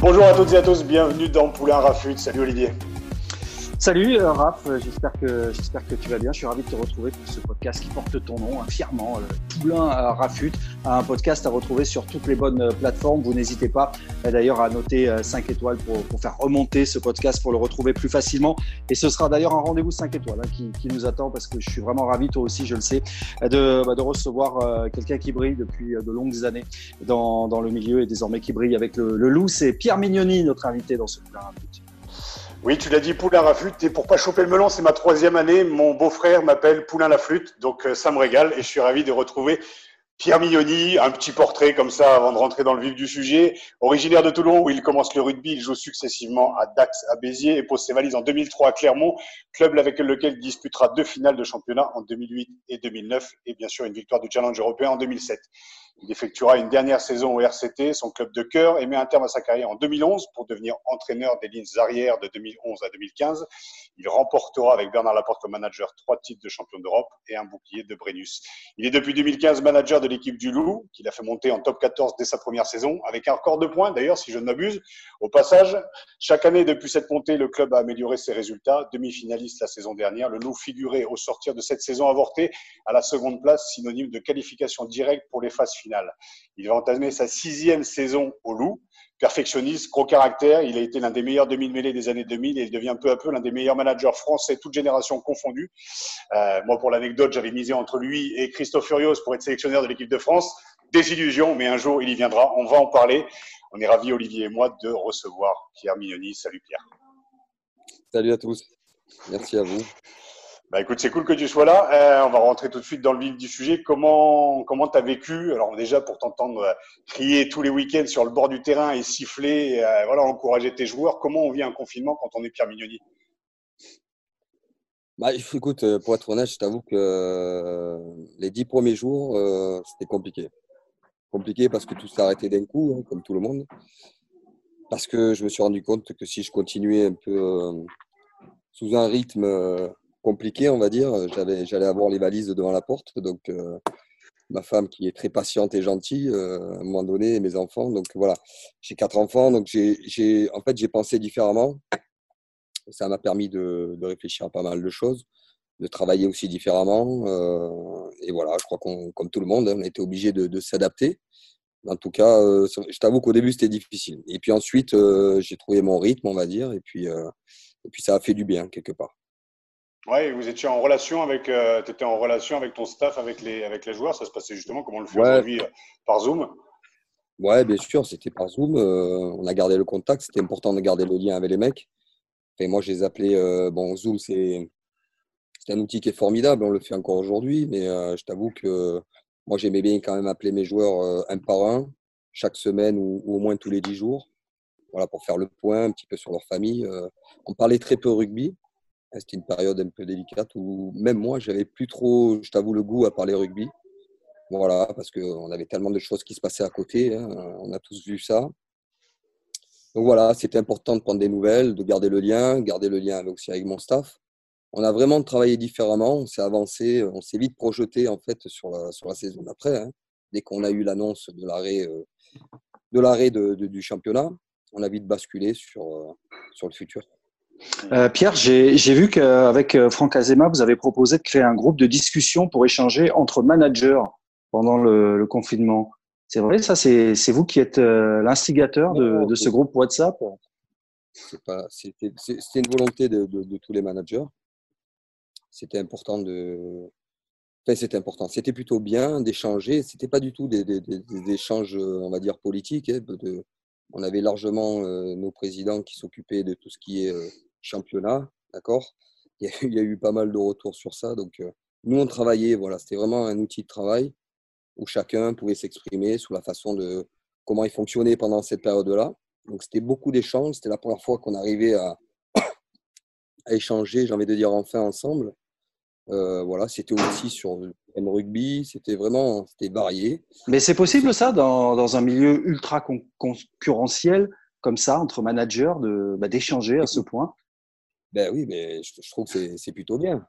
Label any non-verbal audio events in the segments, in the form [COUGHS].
Bonjour à toutes et à tous, bienvenue dans Poulain Rafut. Salut Olivier. Salut euh, Raph, j'espère que, j'espère que tu vas bien. Je suis ravi de te retrouver pour ce podcast qui porte ton nom, hein, fièrement, euh, Poulain à Rafut, un podcast à retrouver sur toutes les bonnes euh, plateformes. Vous n'hésitez pas d'ailleurs à noter 5 étoiles pour, faire remonter ce podcast pour le retrouver plus facilement. Et ce sera d'ailleurs un rendez-vous 5 étoiles hein, qui, nous attend parce que je suis vraiment ravi, toi aussi je le sais, de, bah, recevoir quelqu'un qui brille depuis de longues années dans, le milieu et désormais qui brille avec le, loup. C'est Pierre Mignoni, notre invité dans ce Poulain. Oui, tu l'as dit, Poulain la flûte. Et pour pas choper le melon, c'est ma troisième année. Mon beau-frère m'appelle Poulain la flûte. Donc, euh, ça me régale. Et je suis ravi de retrouver Pierre Mignoni, un petit portrait comme ça avant de rentrer dans le vif du sujet. Originaire de Toulon, où il commence le rugby, il joue successivement à Dax, à Béziers et pose ses valises en 2003 à Clermont, club avec lequel il disputera deux finales de championnat en 2008 et 2009 et bien sûr une victoire du Challenge européen en 2007. Il effectuera une dernière saison au RCT, son club de cœur, et met un terme à sa carrière en 2011 pour devenir entraîneur des lignes arrières de 2011 à 2015. Il remportera avec Bernard Laporte comme manager trois titres de champion d'Europe et un bouclier de Brennus. Il est depuis 2015 manager de l'équipe du Loup, qu'il a fait monter en top 14 dès sa première saison, avec un record de points d'ailleurs, si je ne m'abuse. Au passage, chaque année depuis cette montée, le club a amélioré ses résultats. Demi-finaliste la saison dernière, le Loup figurait au sortir de cette saison avortée à la seconde place, synonyme de qualification directe pour les phases Il va entamer sa sixième saison au Loup perfectionniste, gros caractère. Il a été l'un des meilleurs demi-mêlés des années 2000 et il devient peu à peu l'un des meilleurs managers français, toute génération confondue. Euh, moi, pour l'anecdote, j'avais misé entre lui et Christophe Furios pour être sélectionneur de l'équipe de France. Désillusion, mais un jour, il y viendra. On va en parler. On est ravis, Olivier et moi, de recevoir Pierre Mignoni. Salut Pierre. Salut à tous. Merci à vous. Bah écoute, c'est cool que tu sois là. Euh, on va rentrer tout de suite dans le vif du sujet. Comment comment t'as vécu? Alors déjà pour t'entendre euh, crier tous les week-ends sur le bord du terrain et siffler, euh, voilà, encourager tes joueurs. Comment on vit un confinement quand on est Pierre Mignoni? Bah, [LAUGHS] écoute, pour être honnête, je t'avoue que les dix premiers jours, c'était compliqué. Compliqué parce que tout s'est arrêté d'un coup, hein, comme tout le monde. Parce que je me suis rendu compte que si je continuais un peu sous un rythme compliqué, on va dire. J'allais, j'allais avoir les valises devant la porte. Donc, euh, ma femme qui est très patiente et gentille, euh, à un moment donné, mes enfants. Donc, voilà, j'ai quatre enfants. Donc, j'ai, j'ai, en fait, j'ai pensé différemment. Ça m'a permis de, de, réfléchir à pas mal de choses, de travailler aussi différemment. Euh, et voilà, je crois qu'on, comme tout le monde, on a été obligé de, de s'adapter. En tout cas, je t'avoue qu'au début, c'était difficile. Et puis ensuite, j'ai trouvé mon rythme, on va dire. Et puis, et puis ça a fait du bien, quelque part. Oui, vous étiez en relation avec, euh, étais en relation avec ton staff, avec les, avec les joueurs. Ça se passait justement comme on le fait aujourd'hui euh, par Zoom? Ouais, bien sûr, c'était par Zoom. Euh, on a gardé le contact. C'était important de garder le lien avec les mecs. Et moi, je les appelais. Euh, bon, Zoom, c'est un outil qui est formidable. On le fait encore aujourd'hui, mais je t'avoue que moi, j'aimais bien quand même appeler mes joueurs un par un, chaque semaine ou, ou, au moins tous les dix jours. Voilà, pour faire le point un petit peu sur leur famille. on parlait très peu rugby. C'était une période un peu délicate où même moi, j'avais plus trop, je t'avoue, le goût à parler rugby? Voilà, parce qu'on avait tellement de choses qui se passaient à côté. Hein, on a tous vu ça. Donc voilà, c'était important de prendre des nouvelles, de garder le lien, garder le lien aussi avec mon staff. On a vraiment travaillé différemment, on s'est avancé, on s'est vite projeté en fait sur la, saison d'après. Hein. Dès qu'on a eu l'annonce de l'arrêt euh, de, du championnat, on a vite basculé sur, euh, sur le futur. Euh, Pierre, j'ai vu qu'avec euh, Franck Azema, vous avez proposé de créer un groupe de discussion pour échanger entre managers pendant le, le confinement. C'est vrai, ça, c'est vous qui êtes euh, l'instigateur de, de, ce groupe WhatsApp? C'était une volonté de, de, de, tous les managers. C'était important de. Enfin, c'était important. C'était plutôt bien d'échanger. C'était pas du tout des, des, des, échanges, on va dire, politiques. Hein, on avait largement nos présidents qui s'occupaient de tout ce qui est championnat, d'accord? [LAUGHS] Il, y a eu pas mal de retours sur ça. Donc, euh, nous, on travaillait, voilà, c'était vraiment un outil de travail. où chacun pouvait s'exprimer sur la façon de comment il fonctionnait pendant cette période-là. Donc c'était beaucoup d'échanges. C'était la première fois qu'on arrivait à, [COUGHS] à échanger, j'ai envie de dire enfin ensemble. Euh, voilà, c'était aussi sur le rugby, c'était vraiment c'était varié. Mais c'est possible ça dans, dans, un milieu ultra concurrentiel comme ça entre managers de bah, d'échanger à ce point? Ben oui, mais je, trouve que c'est plutôt bien.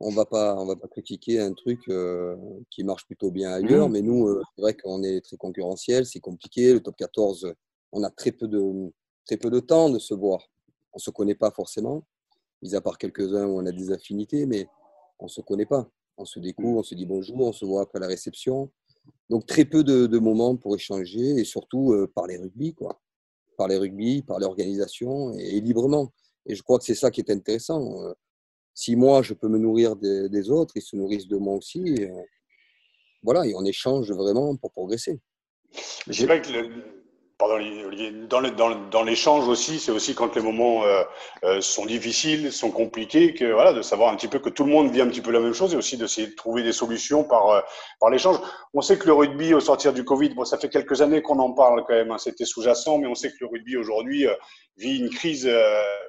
On va pas on va pas critiquer un truc euh, qui marche plutôt bien ailleurs, mmh. mais nous euh, c'est vrai qu'on est très concurrentiel, c'est compliqué. Le top 14, on a très peu de très peu de temps de se voir. On se connaît pas forcément mis à part quelques-uns où on a des affinités, mais on ne se connaît pas. On se découvre, on se dit bonjour, on se voit après la réception. Donc très peu de, moments pour échanger et surtout euh, parler rugby, quoi. Parler rugby, parler organisation et, librement. Et je crois que c'est ça qui est intéressant. Euh, si moi je peux me nourrir des, autres, ils se nourrissent de moi aussi. Euh, voilà, et on échange vraiment pour progresser. Que Pardon, dans, l'échange aussi, c'est aussi quand les moments euh, euh, sont difficiles, sont compliqués, que voilà, de savoir un petit peu que tout le monde vit un petit peu la même chose et aussi d'essayer de trouver des solutions par euh, par l'échange. On sait que le rugby au sortir du Covid, bon, ça fait quelques années qu'on en parle quand même, hein, c'était sous-jacent, mais on sait que le rugby aujourd'hui vit une crise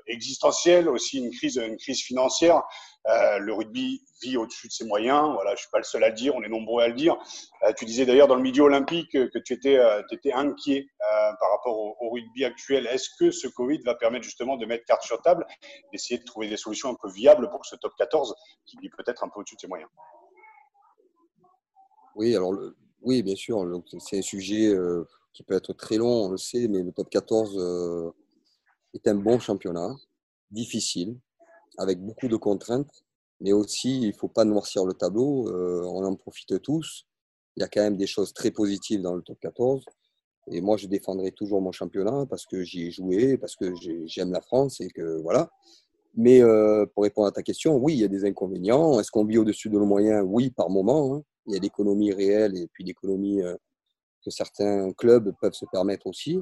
existentielle, aussi une crise une crise financière. Euh, le rugby vit au-dessus de ses moyens. Voilà, je suis pas le seul à le dire, on est nombreux à le dire. Euh, tu disais d'ailleurs dans le milieu olympique que tu étais, euh, inquiet par rapport au, rugby actuel. Est-ce que ce Covid va permettre justement de mettre carte sur table, d'essayer de trouver des solutions un peu viables pour ce top 14 qui vit peut-être un peu au-dessus de ses moyens? Oui, alors oui, bien sûr. C'est un sujet qui peut être très long, on le sait, mais le top 14 est un bon championnat, difficile, avec beaucoup de contraintes, mais aussi il ne faut pas noircir le tableau, euh, on en profite tous. Il y a quand même des choses très positives dans le top 14. Et moi, je défendrai toujours mon championnat parce que j'y ai joué, parce que j'aime la France et que voilà. Mais euh, pour répondre à ta question, oui, il y a des inconvénients. Est-ce qu'on vit au-dessus de nos moyens? Oui, par moment. Hein. Il y a l'économie réelle et puis l'économie euh, que certains clubs peuvent se permettre aussi.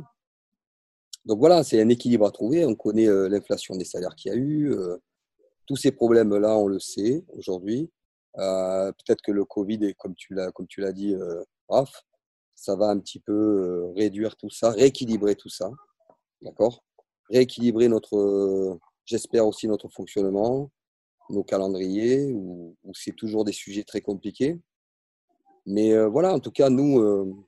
Donc voilà, c'est un équilibre à trouver. On connaît l'inflation des salaires qu'il y a eu. Tous ces problèmes-là, on le sait aujourd'hui. Euh, peut-être que le Covid, comme tu l'as, dit, euh, ça va un petit peu euh, réduire tout ça, rééquilibrer tout ça, d'accord? Rééquilibrer notre, j'espère aussi notre fonctionnement, nos calendriers, où, c'est toujours des sujets très compliqués. Mais voilà, en tout cas, nous,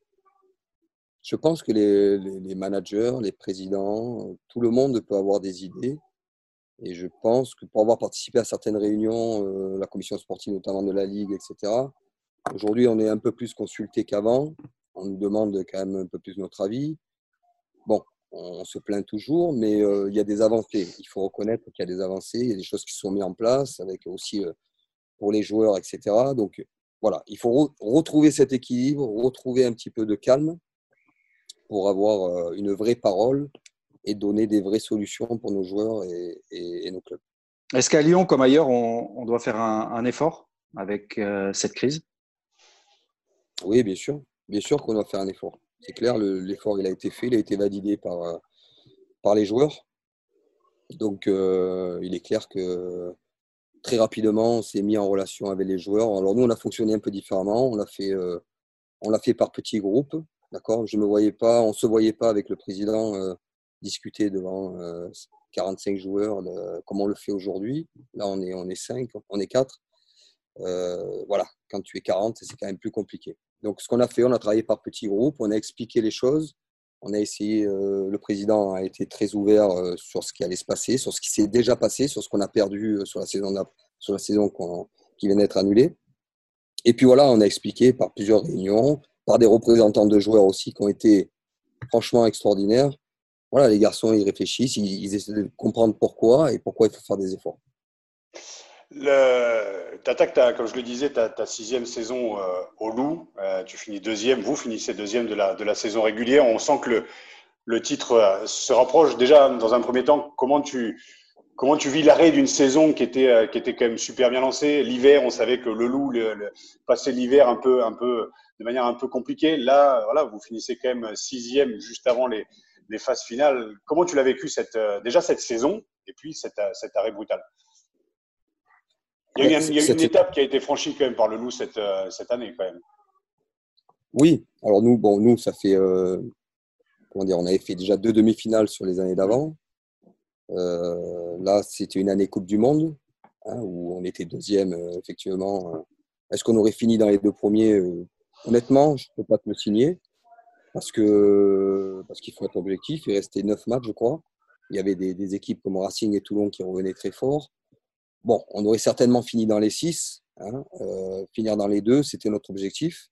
je pense que les, managers, les présidents, tout le monde peut avoir des idées et je pense que pour avoir participé à certaines réunions, euh, la commission sportive notamment de la Ligue, etc., aujourd'hui on est un peu plus consulté qu'avant. On nous demande quand même un peu plus notre avis. Bon, on se plaint toujours, mais euh, il y a des avancées. Il faut reconnaître qu'il y a des avancées, il y a des choses qui sont mises en place, avec aussi euh, pour les joueurs, etc. Donc voilà, il faut retrouver cet équilibre, retrouver un petit peu de calme pour avoir une vraie parole et donner des vraies solutions pour nos joueurs et, nos clubs. Est-ce qu'à Lyon, comme ailleurs, on, doit faire un, effort avec euh, cette crise? Oui, bien sûr. Bien sûr qu'on doit faire un effort. C'est clair, l'effort, il a été fait, il a été validé par, euh, par les joueurs. Donc, euh, il est clair que très rapidement, on s'est mis en relation avec les joueurs. Alors, nous, on a fonctionné un peu différemment. On l'a fait, on l'a fait par petits groupes. D'accord? Je ne me voyais pas, on ne se voyait pas avec le président discuter devant 45 joueurs comme on le fait aujourd'hui. Là, on est, on est 5, on est 4. voilà, quand tu es 40, c'est quand même plus compliqué. Donc, ce qu'on a fait, on a travaillé par petits groupes, on a expliqué les choses. On a essayé, le président a été très ouvert sur ce qui allait se passer, sur ce qui s'est déjà passé, sur ce qu'on a perdu sur la saison, sur la saison qui vient d'être annulée. Et puis voilà, on a expliqué par plusieurs réunions, par des représentants de joueurs aussi qui ont été franchement extraordinaires voilà, les garçons, ils réfléchissent, ils, essaient de comprendre pourquoi et pourquoi il faut faire des efforts. Le, comme je le disais, ta, sixième saison euh, au Loup. Euh, tu finis deuxième, vous finissez deuxième de la, de la saison régulière. On sent que le, le titre euh, se rapproche. Déjà, dans un premier temps, comment tu, comment tu vis l'arrêt d'une saison qui était, qui était quand même super bien lancée? L'hiver, on savait que le Loup passait l'hiver un peu, un peu, de manière un peu compliquée. Là, voilà, vous finissez quand même sixième juste avant les, les phases finales. Comment tu l'as vécu cette, euh, déjà cette saison et puis cet, euh, cet arrêt brutal? Il y a, eu, une, étape qui a été franchie quand même par le loup cette, euh, cette année quand même. Oui, alors nous, bon, nous, ça fait, comment dire, on avait fait déjà deux demi-finales sur les années d'avant. là, c'était une année Coupe du Monde, hein, où on était deuxième, effectivement. Est-ce qu'on aurait fini dans les deux premiers? Honnêtement, je ne peux pas te le signer parce que parce qu'il faut être objectif. Il restait neuf matchs, je crois. Il y avait des, équipes comme Racing et Toulon qui revenaient très fort. Bon, on aurait certainement fini dans les six. Hein. Euh, finir dans les deux, c'était notre objectif.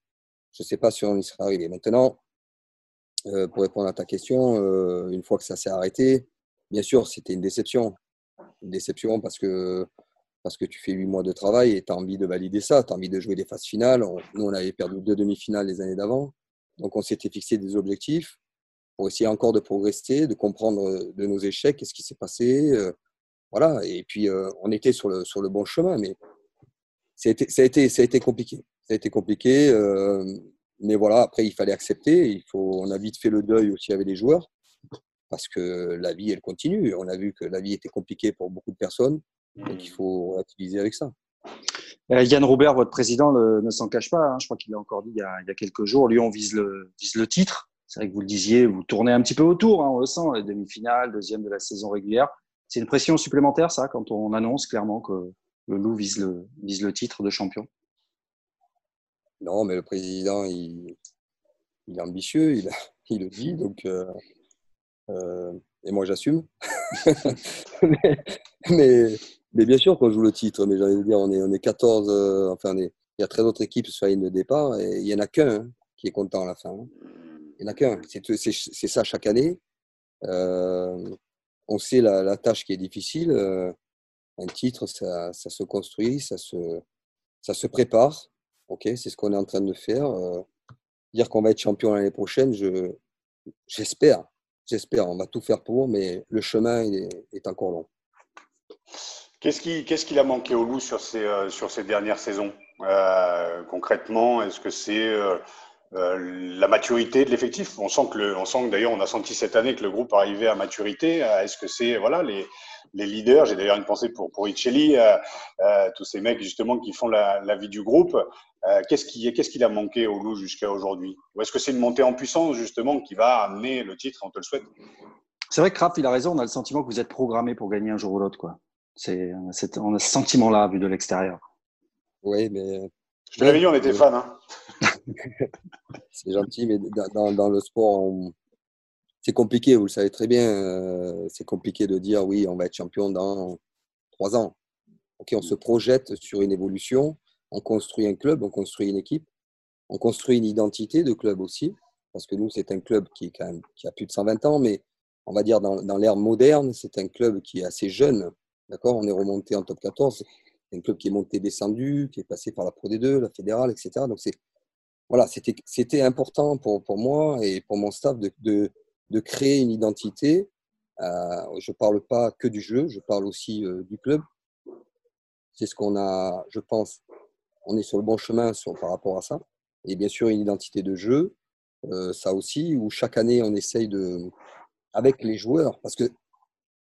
Je ne sais pas si on y serait arrivé. Maintenant, euh, pour répondre à ta question, euh, une fois que ça s'est arrêté, bien sûr, c'était une déception. Une déception parce que parce que tu fais huit mois de travail et tu as envie de valider ça, tu as envie de jouer des phases finales. nous, on avait perdu deux demi-finales les années d'avant. Donc, on s'était fixé des objectifs pour essayer encore de progresser, de comprendre de nos échecs, qu'est-ce qui s'est passé. Euh, voilà. Et puis, euh, on était sur le, sur le bon chemin, mais ça a été, ça a été, ça a été compliqué. Ça a été compliqué. Euh, mais voilà, après, il fallait accepter. Il faut, on a vite fait le deuil aussi avec les joueurs parce que la vie, elle continue. On a vu que la vie était compliquée pour beaucoup de personnes. Donc il faut relativiser avec ça. Euh, Yann Robert, votre président, ne s'en cache pas. Hein. Je crois qu'il l'a encore dit il y, a, quelques jours. Lui, on vise le, titre. C'est vrai que vous le disiez, vous tournez un petit peu autour, hein, on le sent, les demi-finales, deuxième de la saison régulière. C'est une pression supplémentaire, ça, quand on annonce clairement que le Loup vise le, titre de champion? Non, mais le président, il, est ambitieux, [LAUGHS] il, le dit. Donc, euh, euh, et moi, j'assume. [LAUGHS] mais bien sûr qu'on joue le titre, mais j'allais dire, on est, on est 14, euh, enfin, il y a 13 autres équipes sur la ligne de départ, et il n'y en a qu'un hein, qui est content à la fin. Hein. Il n'y en a qu'un. C'est ça chaque année. Euh, on sait la, tâche qui est difficile. Euh, un titre, ça, se construit, ça se, ça se prépare. C'est ce qu'on est en train de faire. dire qu'on va être champion l'année prochaine, j'espère. J'espère. On va tout faire pour, mais le chemin est encore long. Qu'est-ce qui, qu'est-ce qu'il a manqué au loup sur ces, euh, sur ces dernières saisons? Euh, Concrètement, est-ce que c'est euh, la maturité de l'effectif? On sent que, le, on sent que d'ailleurs, on a senti cette année que le groupe arrivait à maturité. Est-ce que c'est voilà les, les leaders? J'ai d'ailleurs une pensée pour pour tous ces mecs justement qui font la, la vie du groupe. qu'est-ce qui, qu'est-ce qu'il a manqué au loup jusqu'à aujourd'hui? Ou est-ce que c'est une montée en puissance justement qui va amener le titre On te le souhaite? C'est vrai que Kraft, il a raison. On a le sentiment que vous êtes programmé pour gagner un jour ou l'autre, quoi. C'est, on a ce sentiment-là vu de l'extérieur. Oui, mais. Je te l'avais dit, on était fans. Hein. [LAUGHS] c'est gentil, mais dans, dans le sport, c'est compliqué, vous le savez très bien. Euh, c'est compliqué de dire oui, on va être champion dans trois ans. Ok, on se projette sur une évolution, on construit un club, on construit une équipe, on construit une identité de club aussi, parce que nous, c'est un club qui, est quand même, qui a plus de 120 ans, mais on va dire dans, dans l'ère moderne, c'est un club qui est assez jeune. D'accord On est remonté en top 14. C'est un club qui est monté, descendu, qui est passé par la Pro D2, la fédérale, etc. Donc, c'est, voilà, c'était, c'était important pour, pour moi et pour mon staff de, de, créer une identité. Euh, je ne parle pas que du jeu, je parle aussi euh, du club. C'est ce qu'on a, je pense, on est sur le bon chemin par rapport à ça. Et bien sûr, une identité de jeu, euh, ça aussi, où chaque année, on essaye de, avec les joueurs, parce que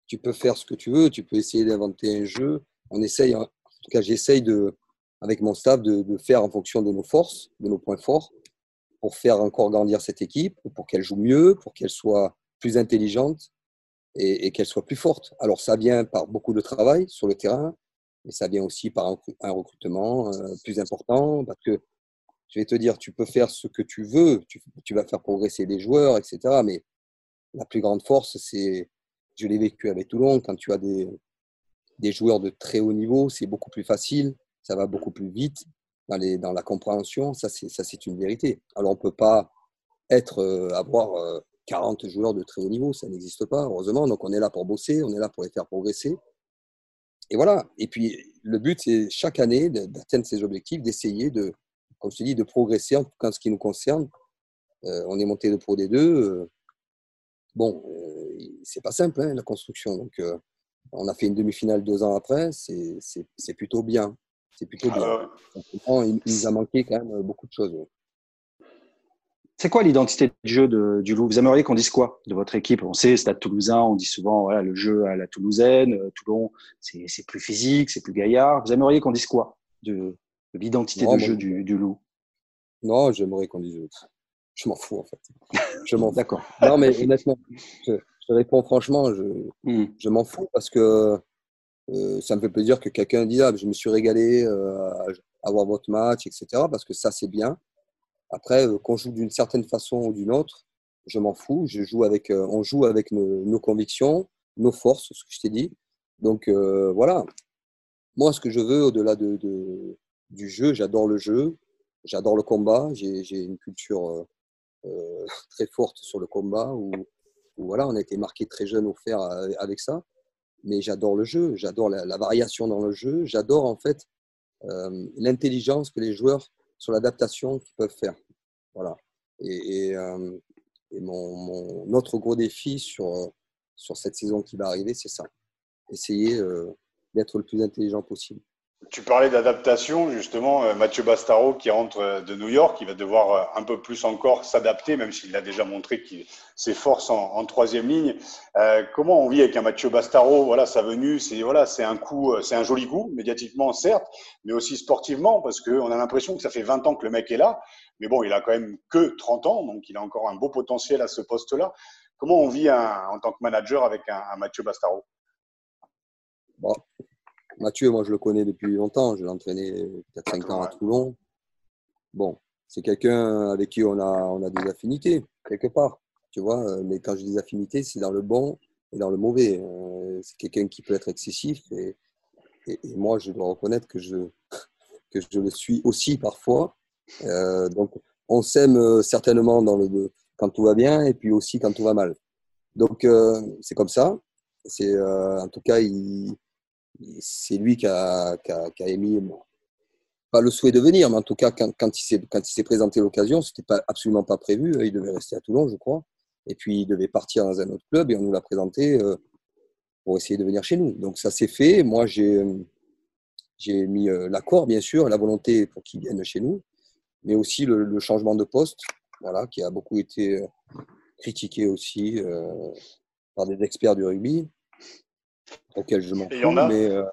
tu peux faire ce que tu veux, tu peux essayer d'inventer un jeu. On essaye, en tout cas, j'essaye de, avec mon staff de, faire en fonction de nos forces, de nos points forts, pour faire encore grandir cette équipe, pour qu'elle joue mieux, pour qu'elle soit plus intelligente et, qu'elle soit plus forte. Alors, ça vient par beaucoup de travail sur le terrain, mais ça vient aussi par un, recrutement euh, plus important, parce que je vais te dire, tu peux faire ce que tu veux, tu, tu vas faire progresser les joueurs, etc. Mais la plus grande force, c'est je l'ai vécu avec Toulon. Quand tu as des, des joueurs de très haut niveau, c'est beaucoup plus facile, ça va beaucoup plus vite dans, les, dans la compréhension. Ça, c'est une vérité. Alors, on ne peut pas être, euh, avoir 40 euh, joueurs de très haut niveau, ça n'existe pas, heureusement. Donc, on est là pour bosser, on est là pour les faire progresser. Et voilà. Et puis, le but, c'est chaque année d'atteindre ces objectifs, d'essayer de, comme je te dis, de progresser, en tout cas en ce qui nous concerne. Euh, on est monté de Pro D2. bon, c'est pas simple, hein, la construction. Donc, euh, on a fait une demi-finale deux ans après, c'est plutôt bien. C'est plutôt bien. Ah il, nous a manqué quand même beaucoup de choses. C'est quoi l'identité du jeu de, du Loup? Vous aimeriez qu'on dise quoi de votre équipe? On sait, Stade Toulousain, on dit souvent voilà, le jeu à la Toulousaine, euh, Toulon, c'est plus physique, c'est plus gaillard. Vous aimeriez qu'on dise quoi de, l'identité de jeu du, du, Loup? Non, j'aimerais qu'on dise. Je m'en fous en fait. Je m'en D'accord. Non, mais honnêtement, je, je réponds franchement, je, Hmm. je m'en fous parce que euh, ça me fait plaisir que quelqu'un dise ah, je me suis régalé euh, à avoir votre match, etc. Parce que ça, c'est bien. Après, euh, qu'on joue d'une certaine façon ou d'une autre, je m'en fous. Je joue avec, on joue avec nos, nos convictions, nos forces, ce que je t'ai dit. Donc voilà. Moi, ce que je veux au-delà de, de- du jeu, j'adore le jeu, j'adore le combat. J'ai une culture [LAUGHS] très forte sur le combat où, voilà, on a été marqué très jeune au fer euh, avec ça. Mais j'adore le jeu, j'adore la, variation dans le jeu, j'adore en fait euh, l'intelligence que les joueurs sur l'adaptation qu'ils peuvent faire. Voilà. Et, euh, mon, gros défi sur, cette saison qui va arriver, c'est ça. Essayer d'être le plus intelligent possible. Tu parlais d'adaptation, justement, euh, Mathieu Bastaro qui rentre euh, de New York, il va devoir euh, un peu plus encore s'adapter, même s'il a déjà montré qu'il ses forces en, troisième ligne. Comment on vit avec un Mathieu Bastaro? Voilà, sa venue, c'est voilà, c'est un coup, c'est un joli coup, médiatiquement certes, mais aussi sportivement, parce qu'on a l'impression que ça fait 20 ans que le mec est là, mais bon, il a quand même que 30 ans, donc il a encore un beau potentiel à ce poste-là. Comment on vit en tant que manager avec un, Mathieu Bastaro? Mathieu, moi je le connais depuis longtemps, je l'ai entraîné peut-être 5 ans à Toulon. Bon, c'est quelqu'un avec qui on a, on a des affinités, quelque part, tu vois. euh, Mais quand je dis affinités, c'est dans le bon et dans le mauvais. Euh, C'est quelqu'un qui peut être excessif et, et, et moi je dois reconnaître que je, [LAUGHS] que je le suis aussi parfois. Euh, donc on s'aime euh, certainement dans le, quand tout va bien et puis aussi quand tout va mal. Donc euh, c'est comme ça. C'est euh, en tout cas il, c'est lui qui a, émis pas le souhait de venir, mais en tout cas quand, il s'est présenté l'occasion, c'était pas absolument pas prévu. Il devait rester à Toulon, je crois, et puis il devait partir dans un autre club et on nous l'a présenté euh, pour essayer de venir chez nous. Donc ça s'est fait. Moi j'ai j'ai mis euh, l'accord bien sûr, la volonté pour qu'il vienne chez nous, mais aussi le, changement de poste, voilà, qui a beaucoup été euh, critiqué aussi euh, par des experts du rugby auxquels je m'en fous. Mais euh,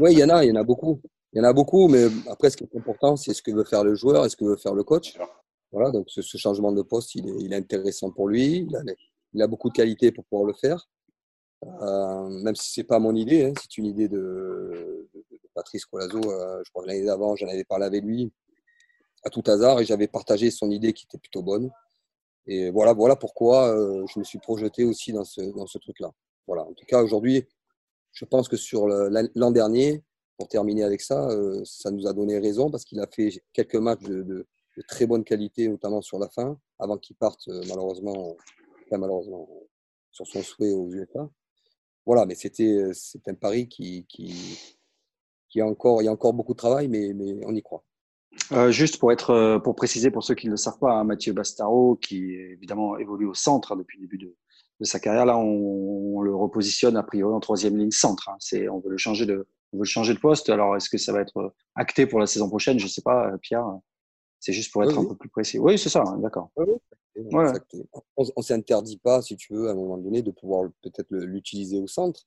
ouais, il y en a, il y en a beaucoup. Il y en a beaucoup, mais après, ce qui est important, c'est ce que veut faire le joueur et ce que veut faire le coach. Voilà, donc ce, ce changement de poste, il est, il est, intéressant pour lui. Il a, il a, beaucoup de qualités pour pouvoir le faire. Euh, même si c'est pas mon idée, hein, c'est une idée de, de, de Patrice Colazo. Euh, je crois que l'année d'avant, j'en avais parlé avec lui à tout hasard et j'avais partagé son idée qui était plutôt bonne. Et voilà, voilà pourquoi euh, je me suis projeté aussi dans ce, dans ce truc-là. Voilà. En tout cas, aujourd'hui, je pense que sur l'an dernier, pour terminer avec ça, euh, ça nous a donné raison parce qu'il a fait quelques matchs de, très bonne qualité, notamment sur la fin, avant qu'il parte euh, malheureusement, enfin, malheureusement, sur son souhait aux USA. Voilà, mais c'était c'est un pari qui, a encore, il y a encore beaucoup de travail, mais, on y croit. Euh, juste pour être, euh, pour préciser pour ceux qui ne le savent pas, hein, Mathieu Bastaro, qui évidemment évolue au centre depuis le début de, de, sa carrière, là on, on, le repositionne a priori en troisième ligne centre. Hein. C'est, on veut le changer de, on veut le changer de poste. Alors est-ce que ça va être acté pour la saison prochaine? Je ne sais pas, Pierre. C'est juste pour être oui, un peu plus précis. Oui, c'est ça, d'accord. Oui, ouais. On ne s'interdit pas, si tu veux, à un moment donné, de pouvoir peut-être l'utiliser au centre.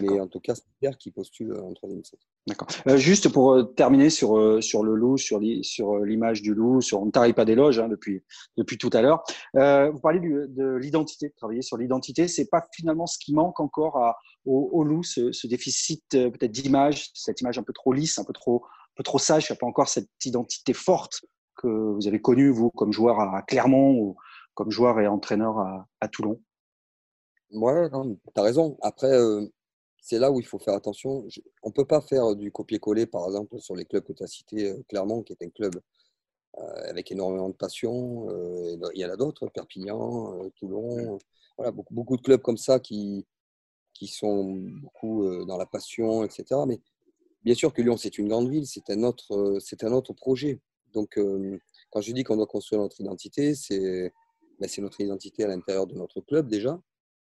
Mais en tout cas, c'est Pierre qui postule en troisième centre. D'accord. Euh, juste pour euh, terminer sur, euh, sur le loup, sur l'image du loup, sur, on ne tarie pas d'éloge hein, depuis, depuis tout à l'heure. vous parlez du, de l'identité, travailler sur l'identité. C'est pas finalement ce qui manque encore à, au, au loup, ce, ce déficit peut-être d'image, cette image un peu trop lisse, un peu trop, un peu trop sage. Il n'y a pas encore cette identité forte que vous avez connue, vous, comme joueur à Clermont ou comme joueur et entraîneur à, à Toulon? Ouais, tu as raison. Après, euh, c'est là où il faut faire attention. Je, on ne peut pas faire du copier-coller, par exemple, sur les clubs que tu as cités, Clermont, qui est un club euh, avec énormément de passion. Euh, il y en a d'autres, Perpignan, Toulon. Voilà, beaucoup, beaucoup, de clubs comme ça qui, qui sont beaucoup dans la passion, etc. Mais bien sûr que Lyon, c'est une grande ville, c'est un, autre, c'est un autre projet. Donc, quand je dis qu'on doit construire notre identité, c'est ben, notre identité à l'intérieur de notre club déjà.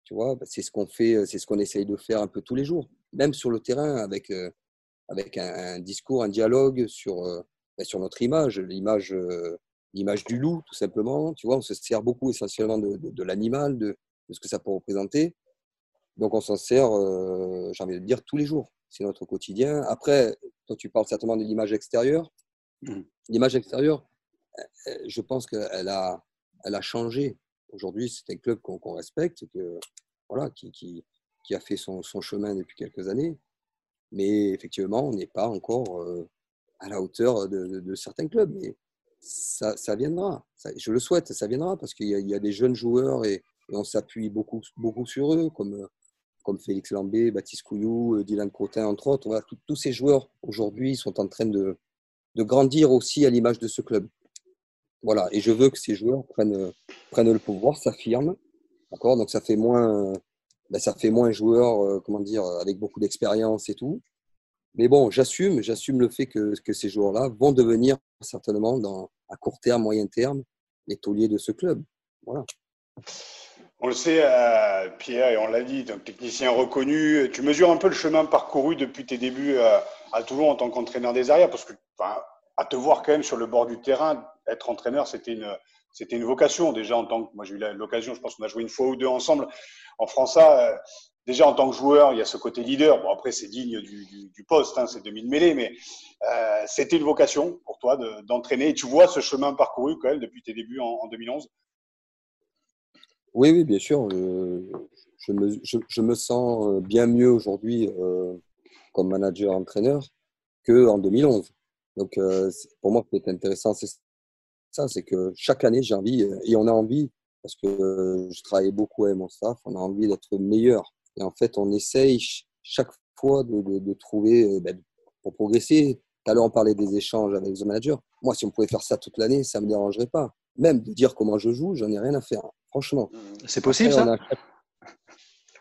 Tu vois, c'est ce qu'on fait, c'est ce qu'on essaye de faire un peu tous les jours, même sur le terrain, avec, euh, avec un, un, discours, un dialogue sur, euh, ben sur notre image, l'image euh, l'image du loup, tout simplement. Tu vois, on se sert beaucoup essentiellement de, de, de l'animal, de, de, ce que ça peut représenter. Donc, on s'en sert, euh, j'ai envie de dire, tous les jours. C'est notre quotidien. Après, toi, tu parles certainement de l'image extérieure. Mmh. L'image extérieure, je pense qu'elle a, elle a changé. Aujourd'hui, c'est un club qu'on respecte, que, voilà, qui, a fait son, chemin depuis quelques années. Mais effectivement, on n'est pas encore euh, à la hauteur de, certains clubs. Mais ça, viendra. je le souhaite, ça viendra parce qu'il y, a des jeunes joueurs et, on s'appuie beaucoup, beaucoup sur eux, comme, comme Félix Lambé, Baptiste Couillou, euh, Dylan Crotin, entre autres. Voilà, tous ces joueurs aujourd'hui sont en train de grandir aussi à l'image de ce club. Voilà, et je veux que ces joueurs prennent, prennent le pouvoir, s'affirment. D'accord? Donc ça fait moins, ben ça fait moins joueurs, euh, comment dire, avec beaucoup d'expérience et tout. Mais bon, j'assume, j'assume le fait que, que ces joueurs-là vont devenir certainement dans, à court terme, moyen terme, les tauliers de ce club. Voilà. On le sait, euh, Pierre, et on l'a dit, un technicien reconnu. Tu mesures un peu le chemin parcouru depuis tes débuts à, euh, à Toulon en tant qu'entraîneur des arrières, parce que à te voir quand même sur le bord du terrain, être entraîneur, c'était une, c'était une vocation déjà en tant que. Moi, j'ai eu l'occasion, je pense qu'on a joué une fois ou deux ensemble en France euh, déjà en tant que joueur, il y a ce côté leader. Bon, après, c'est digne du, du, poste, hein, c'est demi mêlée, mais euh, c'était une vocation pour toi d'entraîner. et tu vois ce chemin parcouru quand même depuis tes débuts en, 2011 Oui, oui, bien sûr. Je, me, je, me, sens bien mieux aujourd'hui euh, comme manager-entraîneur qu'en 2011. Donc, euh, pour moi, ce qui intéressant, c'est ça, c'est que chaque année, j'ai envie, euh, et on a envie, parce que je travaille beaucoup avec mon staff, on a envie d'être meilleur. Et en fait, on essaye chaque fois de, de, trouver, euh, ben, pour progresser. Tout à l'heure, on parlait des échanges avec le manager. Moi, si on pouvait faire ça toute l'année, ça ne me dérangerait pas. Même de dire comment je joue, j'en ai rien à faire, franchement. C'est possible, ça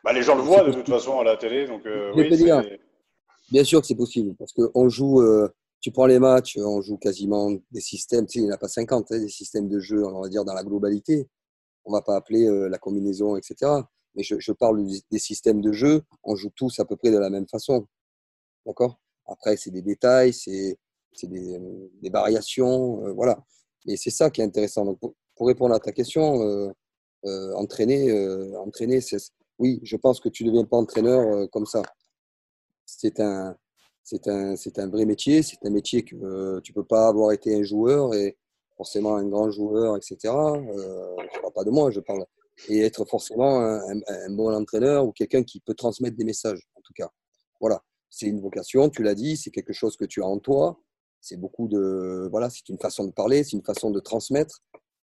bah, Les gens le voient de toute façon à la télé. Donc, oui, Bien sûr que c'est possible, parce qu'on joue, tu prends les matchs, on joue quasiment des systèmes, tu sais, il n'y en a pas 50, hein, des systèmes de jeu, on va dire, dans la globalité. On ne va pas appeler euh, la combinaison, etc. Mais je, parle des systèmes de jeu, on joue tous à peu près de la même façon. D'accord? Après, c'est des détails, c'est des, variations, euh, voilà. Et c'est ça qui est intéressant. Donc, pour, répondre à ta question, euh, entraîner, entraîner oui, je pense que tu ne deviens pas entraîneur comme ça. C'est un, c'est un, c'est un vrai métier. C'est un métier que euh, tu peux pas avoir été un joueur et forcément un grand joueur, etc. Euh, je parle pas de moi, je parle. Et être forcément un, un, bon entraîneur ou quelqu'un qui peut transmettre des messages, en tout cas. Voilà, c'est une vocation, tu l'as dit, c'est quelque chose que tu as en toi. C'est beaucoup de. Voilà, c'est une façon de parler, c'est une façon de transmettre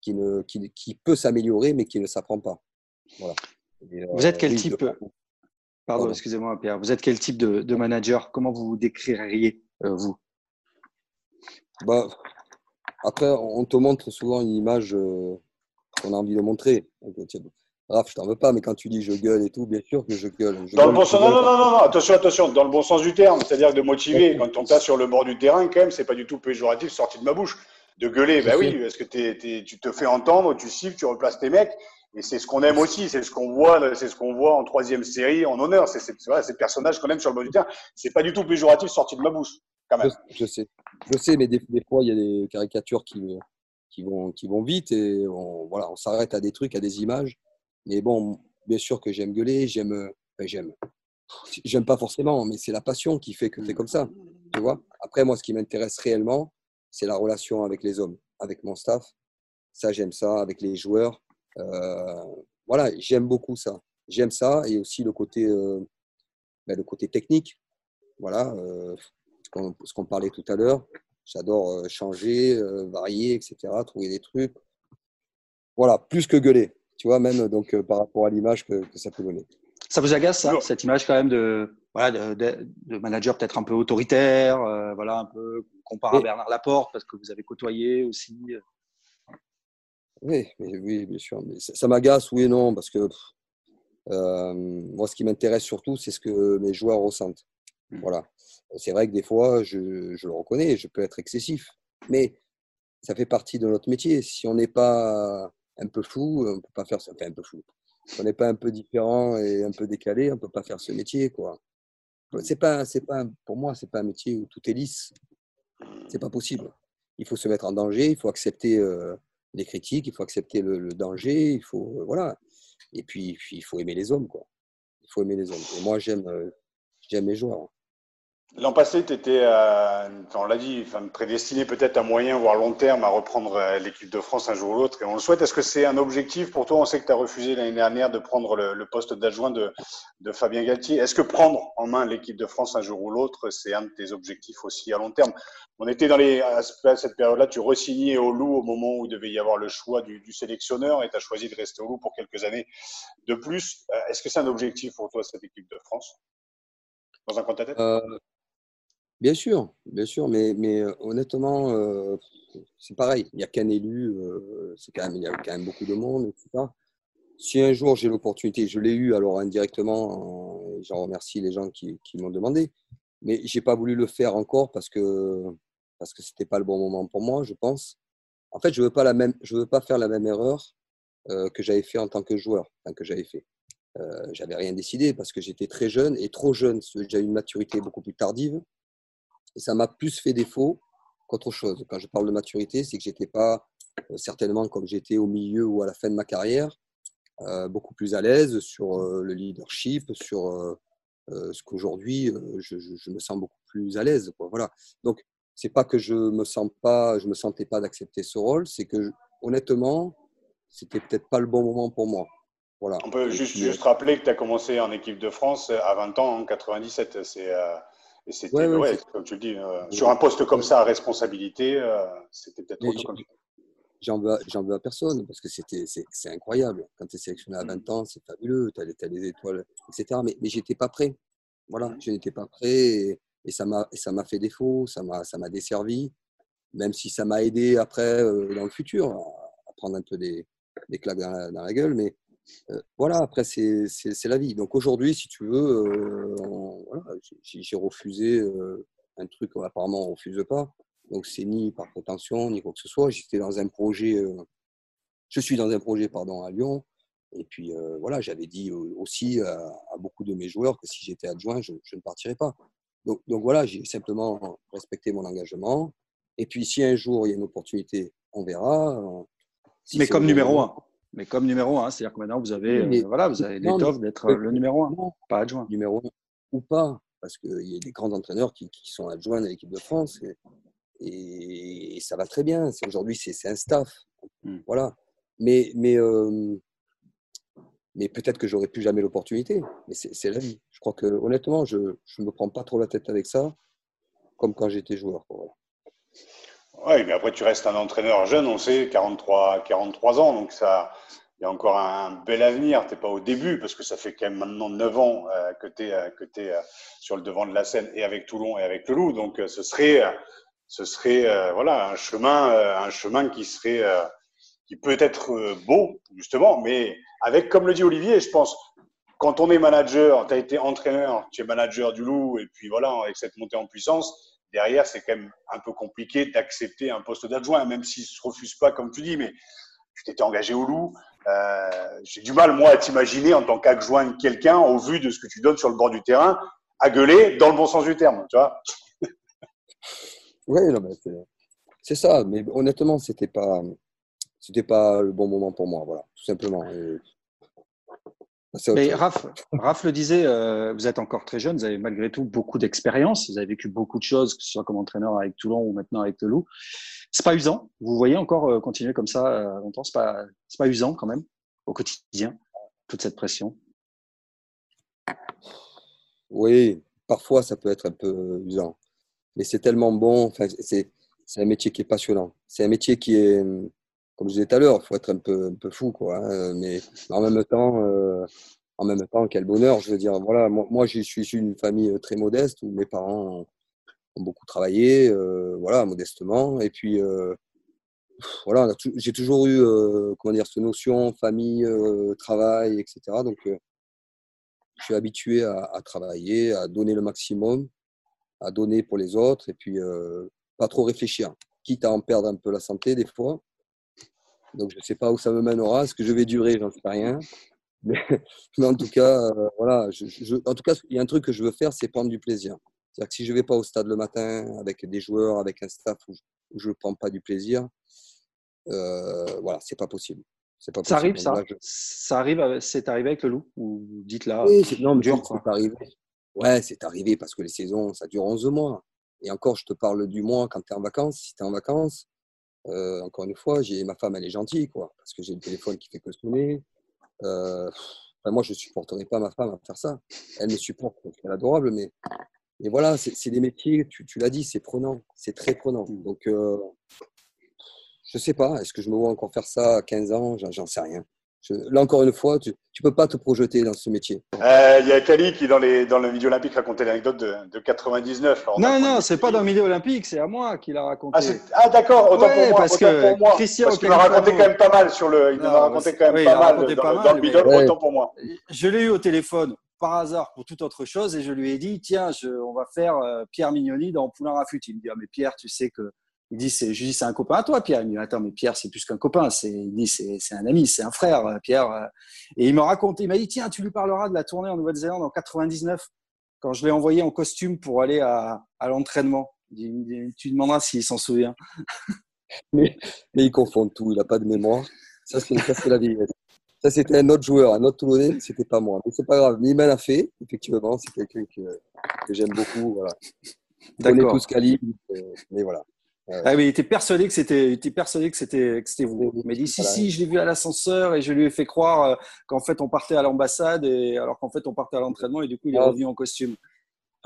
qui, ne, qui, qui peut s'améliorer, mais qui ne s'apprend pas. Voilà. Vous êtes quel euh, type Pardon, excusez-moi, Pierre. Vous êtes quel type de, manager? Comment vous vous décririez, euh, vous? Bah, Après, on te montre souvent une image euh, qu'on a envie de montrer. Raph, je t'en veux pas, mais quand tu dis je gueule et tout, bien sûr que je gueule. dans le bon sens, non, non, non, non, attention, attention, dans le bon sens du terme, c'est-à-dire de motiver. Quand on passe sur le bord du terrain, quand même, c'est pas du tout péjoratif sorti de ma bouche. De gueuler, ben oui, parce que tu te fais entendre, tu siffles, tu replaces tes mecs. Et c'est ce qu'on aime aussi, c'est ce qu'on voit, c'est ce qu'on voit en troisième série, en honneur. C'est ces personnages qu'on aime sur le bord du terrain. C'est pas du tout péjoratif sorti de ma bouche, quand même. Je, sais, je sais, mais des, fois il y a des caricatures qui, qui vont, qui vont vite et on, voilà, on s'arrête à des trucs, à des images. Mais bon, bien sûr que j'aime gueuler, j'aime, j'aime, j'aime pas forcément, mais c'est la passion qui fait que c'est comme ça, tu vois. Après, moi, ce qui m'intéresse réellement, c'est la relation avec les hommes, avec mon staff. Ça, j'aime ça, avec les joueurs euh, voilà, j'aime beaucoup ça. J'aime ça et aussi le côté, euh, ben, le côté technique. Voilà, euh, ce qu'on parlait tout à l'heure. J'adore changer, varier, etc., trouver des trucs. Voilà, plus que gueuler, tu vois, même donc par rapport à l'image que, ça peut donner. Ça vous agace, ça, cette image quand même de, voilà, de, manager peut-être un peu autoritaire, voilà, un peu comparé à Bernard Laporte, parce que vous avez côtoyé aussi oui, oui, bien sûr. Mais ça, m'agace, oui et non, parce que euh, moi, ce qui m'intéresse surtout, c'est ce que mes joueurs ressentent. Mmh. Voilà. C'est vrai que des fois, je, le reconnais, je peux être excessif, mais ça fait partie de notre métier. Si on n'est pas un peu fou, on peut pas faire ça. Enfin, un peu fou. Si on n'est pas un peu différent et un peu décalé, on peut pas faire ce métier, quoi. C'est pas, c'est pas, pour moi, c'est pas un métier où tout est lisse. C'est pas possible. Il faut se mettre en danger, il faut accepter. Euh, les critiques, il faut accepter le, danger, il faut euh, voilà. Et puis, il faut aimer les hommes quoi. Il faut aimer les hommes. Et moi j'aime euh, j'aime les joueurs. L'an passé, tu étais, euh, on l'a dit, enfin, prédestiné peut-être à moyen, voire long terme, à reprendre euh, l'équipe de France un jour ou l'autre, et on le souhaite. Est-ce que c'est un objectif pour toi? On sait que tu as refusé l'année dernière de prendre le, poste d'adjoint de, Fabien Galtier. Est-ce que prendre en main l'équipe de France un jour ou l'autre, c'est un de tes objectifs aussi à long terme? On était dans les, à cette période-là, tu resignais au Loup au moment où il devait y avoir le choix du, sélectionneur, et tu as choisi de rester au Loup pour quelques années de plus. Euh, est-ce que c'est un objectif pour toi, cette équipe de France? Dans un coin de tête? Bien sûr, bien sûr, mais, mais euh, honnêtement, euh, c'est pareil. Il n'y a qu'un élu, euh, c'est quand même, il y a quand même beaucoup de monde, etc. Si un jour j'ai l'opportunité, je l'ai eu alors indirectement, j'en remercie les gens qui, m'ont demandé, mais j'ai pas voulu le faire encore parce que parce que c'était pas le bon moment pour moi, je pense. En fait, je veux veux pas faire la même erreur que j'avais fait en tant que joueur, que j'avais fait. J'avais rien décidé parce que j'étais très jeune et trop jeune. J'ai une maturité beaucoup plus tardive. Et ça m'a plus fait défaut qu'autre chose. Quand je parle de maturité, c'est que j'étais pas euh, certainement comme j'étais au milieu ou à la fin de ma carrière, euh, beaucoup plus à l'aise sur euh, le leadership, sur ce qu'aujourd'hui je, me sens beaucoup plus à l'aise. Voilà. Donc c'est pas que je me sens pas, je me sentais pas d'accepter ce rôle, c'est que honnêtement, c'était peut-être pas le bon moment pour moi. Voilà. On peut juste, juste rappeler que tu as commencé en équipe de France à 20 ans en 97. C'est et c'était, ouais, comme tu le dis, euh, sur un poste comme ça à responsabilité, euh, c'était peut-être trop compliqué. J'en veux, veux, à personne parce que c'était, c'est, incroyable. Quand tu es sélectionné à 20 mmh. ans, c'est fabuleux, tu as, les étoiles, etc. Mais, mais j'étais pas prêt. Voilà, mmh. je n'étais pas prêt et, ça, m'a, ça m'a fait défaut, ça m'a, ça m'a desservi, même si ça m'a aidé après euh, dans le futur à, prendre un peu des, des claques dans la, dans la gueule. Mais euh, voilà, après, c'est la vie. Donc aujourd'hui, si tu veux, euh, voilà, j'ai refusé euh, un truc apparemment on ne refuse pas. Donc c'est ni par prétention, ni quoi que ce soit. J'étais dans un projet, je suis dans un projet pardon, à Lyon. Et puis voilà, j'avais dit aussi à, beaucoup de mes joueurs que si j'étais adjoint, je, ne partirais pas. Donc, donc voilà, j'ai simplement respecté mon engagement. Et puis si un jour il y a une opportunité, on verra. Mais comme numéro un mais comme numéro un. C'est-à-dire que maintenant, vous avez euh, voilà, vous avez l'étoffe d'être le numéro un, pas adjoint. Numéro un ou pas, parce qu'il y a des grands entraîneurs qui, sont adjoints à l'équipe de France et, ça va très bien. Aujourd'hui, c'est un staff. Hmm. Voilà. Mais, mais, euh, mais peut-être que j'aurai plus jamais l'opportunité. Mais c'est la vie. Je crois que honnêtement, je ne me prends pas trop la tête avec ça, comme quand j'étais joueur. Oui, mais après, tu restes un entraîneur jeune, on sait, 43, 43 ans, donc ça, il y a encore un bel avenir. Tu n'es pas au début, parce que ça fait quand même maintenant 9 ans euh, que tu es, euh, que euh, sur le devant de la scène, et avec Toulon et avec le Loup. Donc, ce serait, ce serait voilà, un, chemin, un chemin qui serait, qui peut être beau, justement, mais avec, comme le dit Olivier, je pense, quand on est manager, tu as été entraîneur, tu es manager du Loup, et puis voilà, avec cette montée en puissance, derrière, c'est quand même un peu compliqué d'accepter un poste d'adjoint, même s'il ne se refuse pas, comme tu dis, mais tu t'étais engagé au loup. Euh, j'ai du mal, moi, à t'imaginer en tant qu'adjoint de quelqu'un, au vu de ce que tu donnes sur le bord du terrain, à gueuler dans le bon sens du terme, tu vois [LAUGHS] Oui, c'est ça. Mais honnêtement, c'était pas, pas le bon moment pour moi, voilà, tout simplement. Mais Raph, Raph, le disait, euh, vous êtes encore très jeune, vous avez malgré tout beaucoup d'expérience, vous avez vécu beaucoup de choses, que ce soit comme entraîneur avec Toulon ou maintenant avec Loup. C'est pas usant. Vous voyez encore euh, continuer comme ça euh, longtemps. C'est pas, c'est pas usant quand même au quotidien toute cette pression? Oui, parfois ça peut être un peu usant, mais c'est tellement bon. Enfin, c'est, c'est un métier qui est passionnant. C'est un métier qui est comme je disais tout à l'heure, il faut être un peu, un peu fou, quoi. Hein, mais en même temps, euh, en même temps, quel bonheur. Je veux dire, voilà, moi, moi je suis issu d'une famille euh, très modeste où mes parents ont, beaucoup travaillé, euh, voilà, modestement. Et puis, voilà, j'ai toujours eu, comment dire, cette notion famille, travail, etc. Donc, je suis habitué à, travailler, à donner le maximum, à donner pour les autres, et puis pas trop réfléchir, quitte à en perdre un peu la santé des fois. Donc, je ne sais pas où ça me mènera. Est-ce que je vais durer? J'en sais rien. [LAUGHS] Mais, en tout cas, euh, voilà. Je, en tout cas, il y a un truc que je veux faire, c'est prendre du plaisir. C'est-à-dire que si je ne vais pas au stade le matin avec des joueurs, avec un staff où je ne prends pas du plaisir, euh, voilà, c'est pas possible. Pas ça arrive, ça? Ça arrive, c'est arrivé avec le loup? Ou dites là. Oui, non, mais dur, c'est arrivé. Ouais, c'est arrivé parce que les saisons, ça dure 11 mois. Et encore, je te parle du mois quand tu es en vacances. Si tu es en vacances, euh, encore une fois, j'ai ma femme, elle est gentille, quoi, parce que j'ai le téléphone qui fait que sonner. Euh, moi, je ne supporterais pas ma femme à faire ça. Elle me supporte, elle est adorable, mais, mais voilà, c'est des métiers, tu, tu l'as dit, c'est prenant, c'est très prenant. Donc, euh, je ne sais pas, est-ce que je me vois encore faire ça à 15 ans? J'en sais rien là, encore une fois, tu ne peux pas te projeter dans ce métier. Euh, il y a Kali qui, dans, les, dans le milieu olympique, racontait l'anecdote de, de 99. non, non, c'est pas dans le milieu olympique, c'est à moi qu'il a raconté. Ah, ah d'accord, autant pour moi. Parce que pour moi. Christian parce qu'il m'a raconté quand même pas mal sur le. Il m'a raconté quand même pas mal dans, dans, le middle, autant pour moi. Je l'ai eu au téléphone par hasard pour toute autre chose et je lui ai dit tiens, je, on va faire euh, Pierre Mignoni dans Poulain Rafut. Il me dit ah, mais Pierre, tu sais que il dit, c'est, je dis, c'est un copain à toi, Pierre. Il me dit, attends, mais Pierre, c'est plus qu'un copain. C'est, il dit, c'est, c'est un ami, c'est un frère, euh, Pierre. Euh. Et il m'a raconté, il m'a dit, tiens, tu lui parleras de la tournée en Nouvelle-Zélande en 99, quand je l'ai envoyé en costume pour aller à, à l'entraînement. Tu demanderas s'il s'en souvient. [LAUGHS] mais, mais il confond tout, il n'a pas de mémoire. Ça, c'est, ça, c'est la vie. Ça, c'était un autre joueur, un autre Toulonnais, c'était pas moi. Mais c'est pas grave. Nîmes a fait, effectivement, c'est quelqu'un que, que j'aime beaucoup. Voilà. D'accord. On est tous calibre, mais voilà. Ah il était persuadé que c'était, était persuadé que c'était, que c'était vous. Il m'a dit si si, je l'ai vu à l'ascenseur et je lui ai fait croire euh, qu'en fait on partait à l'ambassade et alors qu'en fait on partait à l'entraînement et du coup il est ah. revenu en costume.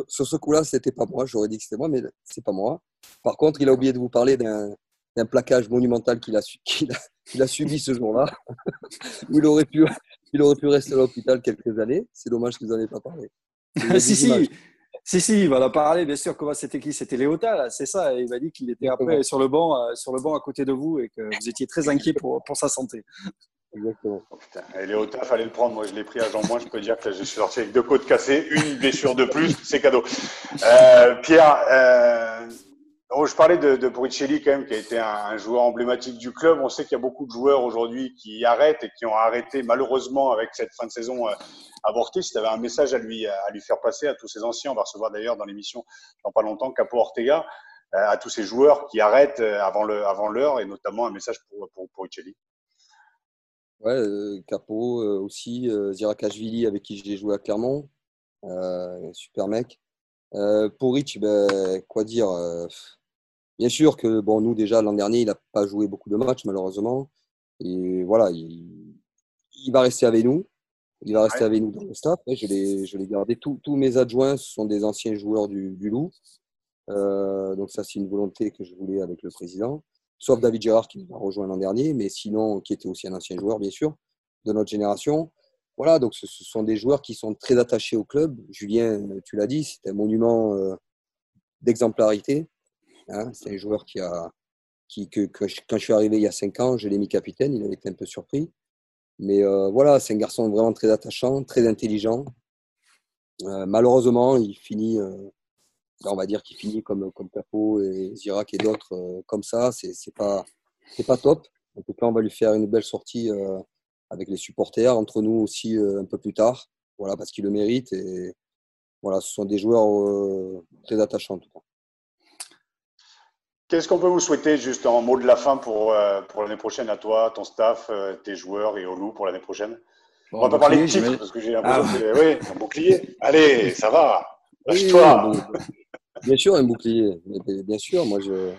Sur ce coup-là, c'était pas moi. J'aurais dit que c'était moi, mais c'est pas moi. Par contre, il a oublié de vous parler d'un, d'un plaquage monumental qu'il a, qu'il a, qu'il a subi ce jour-là. [LAUGHS] il aurait pu, il aurait pu rester à l'hôpital quelques années. C'est dommage que vous n'en ayez pas parlé. [LAUGHS] si si. Si, si, il va en parler, bien sûr. Comment c'était qui C'était Léota, c'est ça. il m'a dit qu'il était après sur le banc, euh, sur le banc à côté de vous et que vous étiez très inquiet pour, pour sa santé. Exactement. Oh, putain. Et Léota, fallait le prendre. Moi, je l'ai pris à Jean moins. Je peux dire que je suis sorti avec deux côtes cassées, une blessure de plus. C'est cadeau. Euh, Pierre, euh, Oh, je parlais de, de quand même, qui a été un, joueur emblématique du club. On sait qu'il y a beaucoup de joueurs aujourd'hui qui arrêtent et qui ont arrêté malheureusement avec cette fin de saison euh. Si tu avais un message à lui, à lui faire passer à tous ces anciens, on va recevoir d'ailleurs dans l'émission dans pas longtemps Capo Ortega, euh, à tous ces joueurs qui arrêtent euh, avant le avant l'heure et notamment un message pour pour Puricelli. Ouais, Capo aussi, Zirakashvili avec qui j'ai joué à Clermont, super mec. pour Rich, ben, quoi dire Bien sûr que bon, nous déjà l'an dernier, il n'a pas joué beaucoup de matchs malheureusement. Et voilà, il, va rester avec nous. Il va rester avec nous dans le staff. Je l'ai, gardé. Tous, tous mes adjoints sont des anciens joueurs du, du Loup. Euh, donc ça, c'est une volonté que je voulais avec le président. Sauf David Gérard qui nous a rejoint l'an dernier, mais sinon qui était aussi un ancien joueur, bien sûr, de notre génération. Voilà, donc ce, sont des joueurs qui sont très attachés au club. Julien, tu l'as dit, c'est un monument euh, d'exemplarité. Hein, c'est un joueur qui a, qui, que, quand je suis arrivé il y a 5 ans, je l'ai mis capitaine, il avait été un peu surpris. Mais euh, voilà, c'est un garçon vraiment très attachant, très intelligent. Euh, malheureusement, il finit, euh, on va dire qu'il finit comme, comme et Zirac et d'autres comme ça. C'est, pas, pas top. En tout cas, on va lui faire une belle sortie avec les supporters, entre nous aussi un peu plus tard. Voilà, parce qu'il le mérite. Et voilà, ce sont des joueurs très attachants en tout cas. Qu'est-ce qu'on peut vous souhaiter juste en mot de la fin pour, euh, pour l'année prochaine à toi, ton staff, euh, tes joueurs et au loup pour l'année prochaine? On va pas parler de titre parce que j'ai l'impression ah. oui, un bouclier. Allez, ça va. Lâche-toi. bien sûr, un bouclier. Bien sûr, moi je,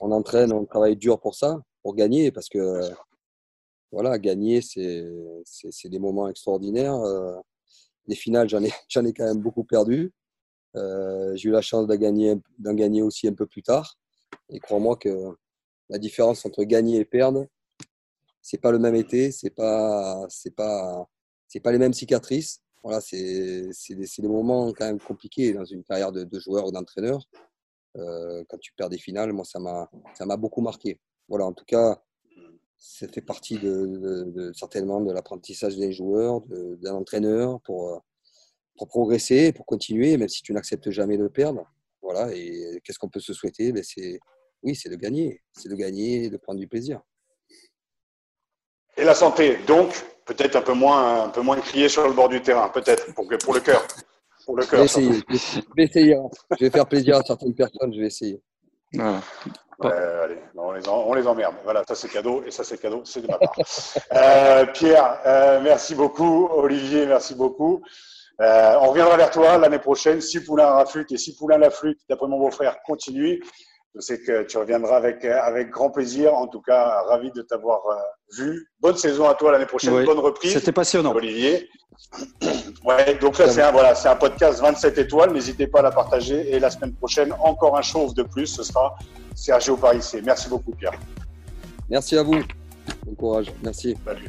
on entraîne, on travaille dur pour ça, pour gagner parce que voilà, gagner c'est des moments extraordinaires. Euh, les finales, j'en ai [LAUGHS] ai quand même beaucoup perdu. j'ai eu la chance d'en gagner, gagner aussi un peu plus tard. Et crois-moi que la différence entre gagner et perdre, c'est pas le même été, c'est pas, c'est pas, c'est pas les mêmes cicatrices. Voilà, c'est, c'est des, moments quand même compliqués dans une carrière de, joueur ou d'entraîneur. Euh, quand tu perds des finales, moi, ça m'a, ça m'a beaucoup marqué. Voilà, en tout cas, ça fait partie de, certainement de l'apprentissage des joueurs, d'un entraîneur pour progresser, pour continuer, même si tu n'acceptes jamais de perdre. Voilà, et qu'est-ce qu'on peut se souhaiter? Ben, c'est oui, c'est de gagner. C'est de gagner et de prendre du plaisir. Et la santé, donc, peut-être un peu moins, un peu moins crier sur le bord du terrain, peut-être, pour, pour le cœur. Pour le cœur. Je vais essayer. Je vais faire plaisir à certaines personnes, je vais essayer. allez, on, les on, les emmerde. Voilà, ça c'est cadeau et ça c'est cadeau, c'est de ma part. Euh, Pierre, euh, merci beaucoup. Olivier, merci beaucoup. Euh, on reviendra vers toi l'année prochaine si Poulain rafute et si Poulain la flûte, d'après mon beau-frère, continue. Je sais que tu reviendras avec, avec grand plaisir. En tout cas, ravi de t'avoir euh, vu. Bonne saison à toi l'année prochaine. Bonne reprise. C'était passionnant. Olivier. [CLEARS THROAT] ouais, donc là, c'est un, voilà, c'est un podcast 27 étoiles. N'hésitez pas à la partager. Et la semaine prochaine, encore un chauve de plus. Ce sera Sergio Parissé. Merci beaucoup, Pierre. Merci à vous. Bon courage. Merci. Salut.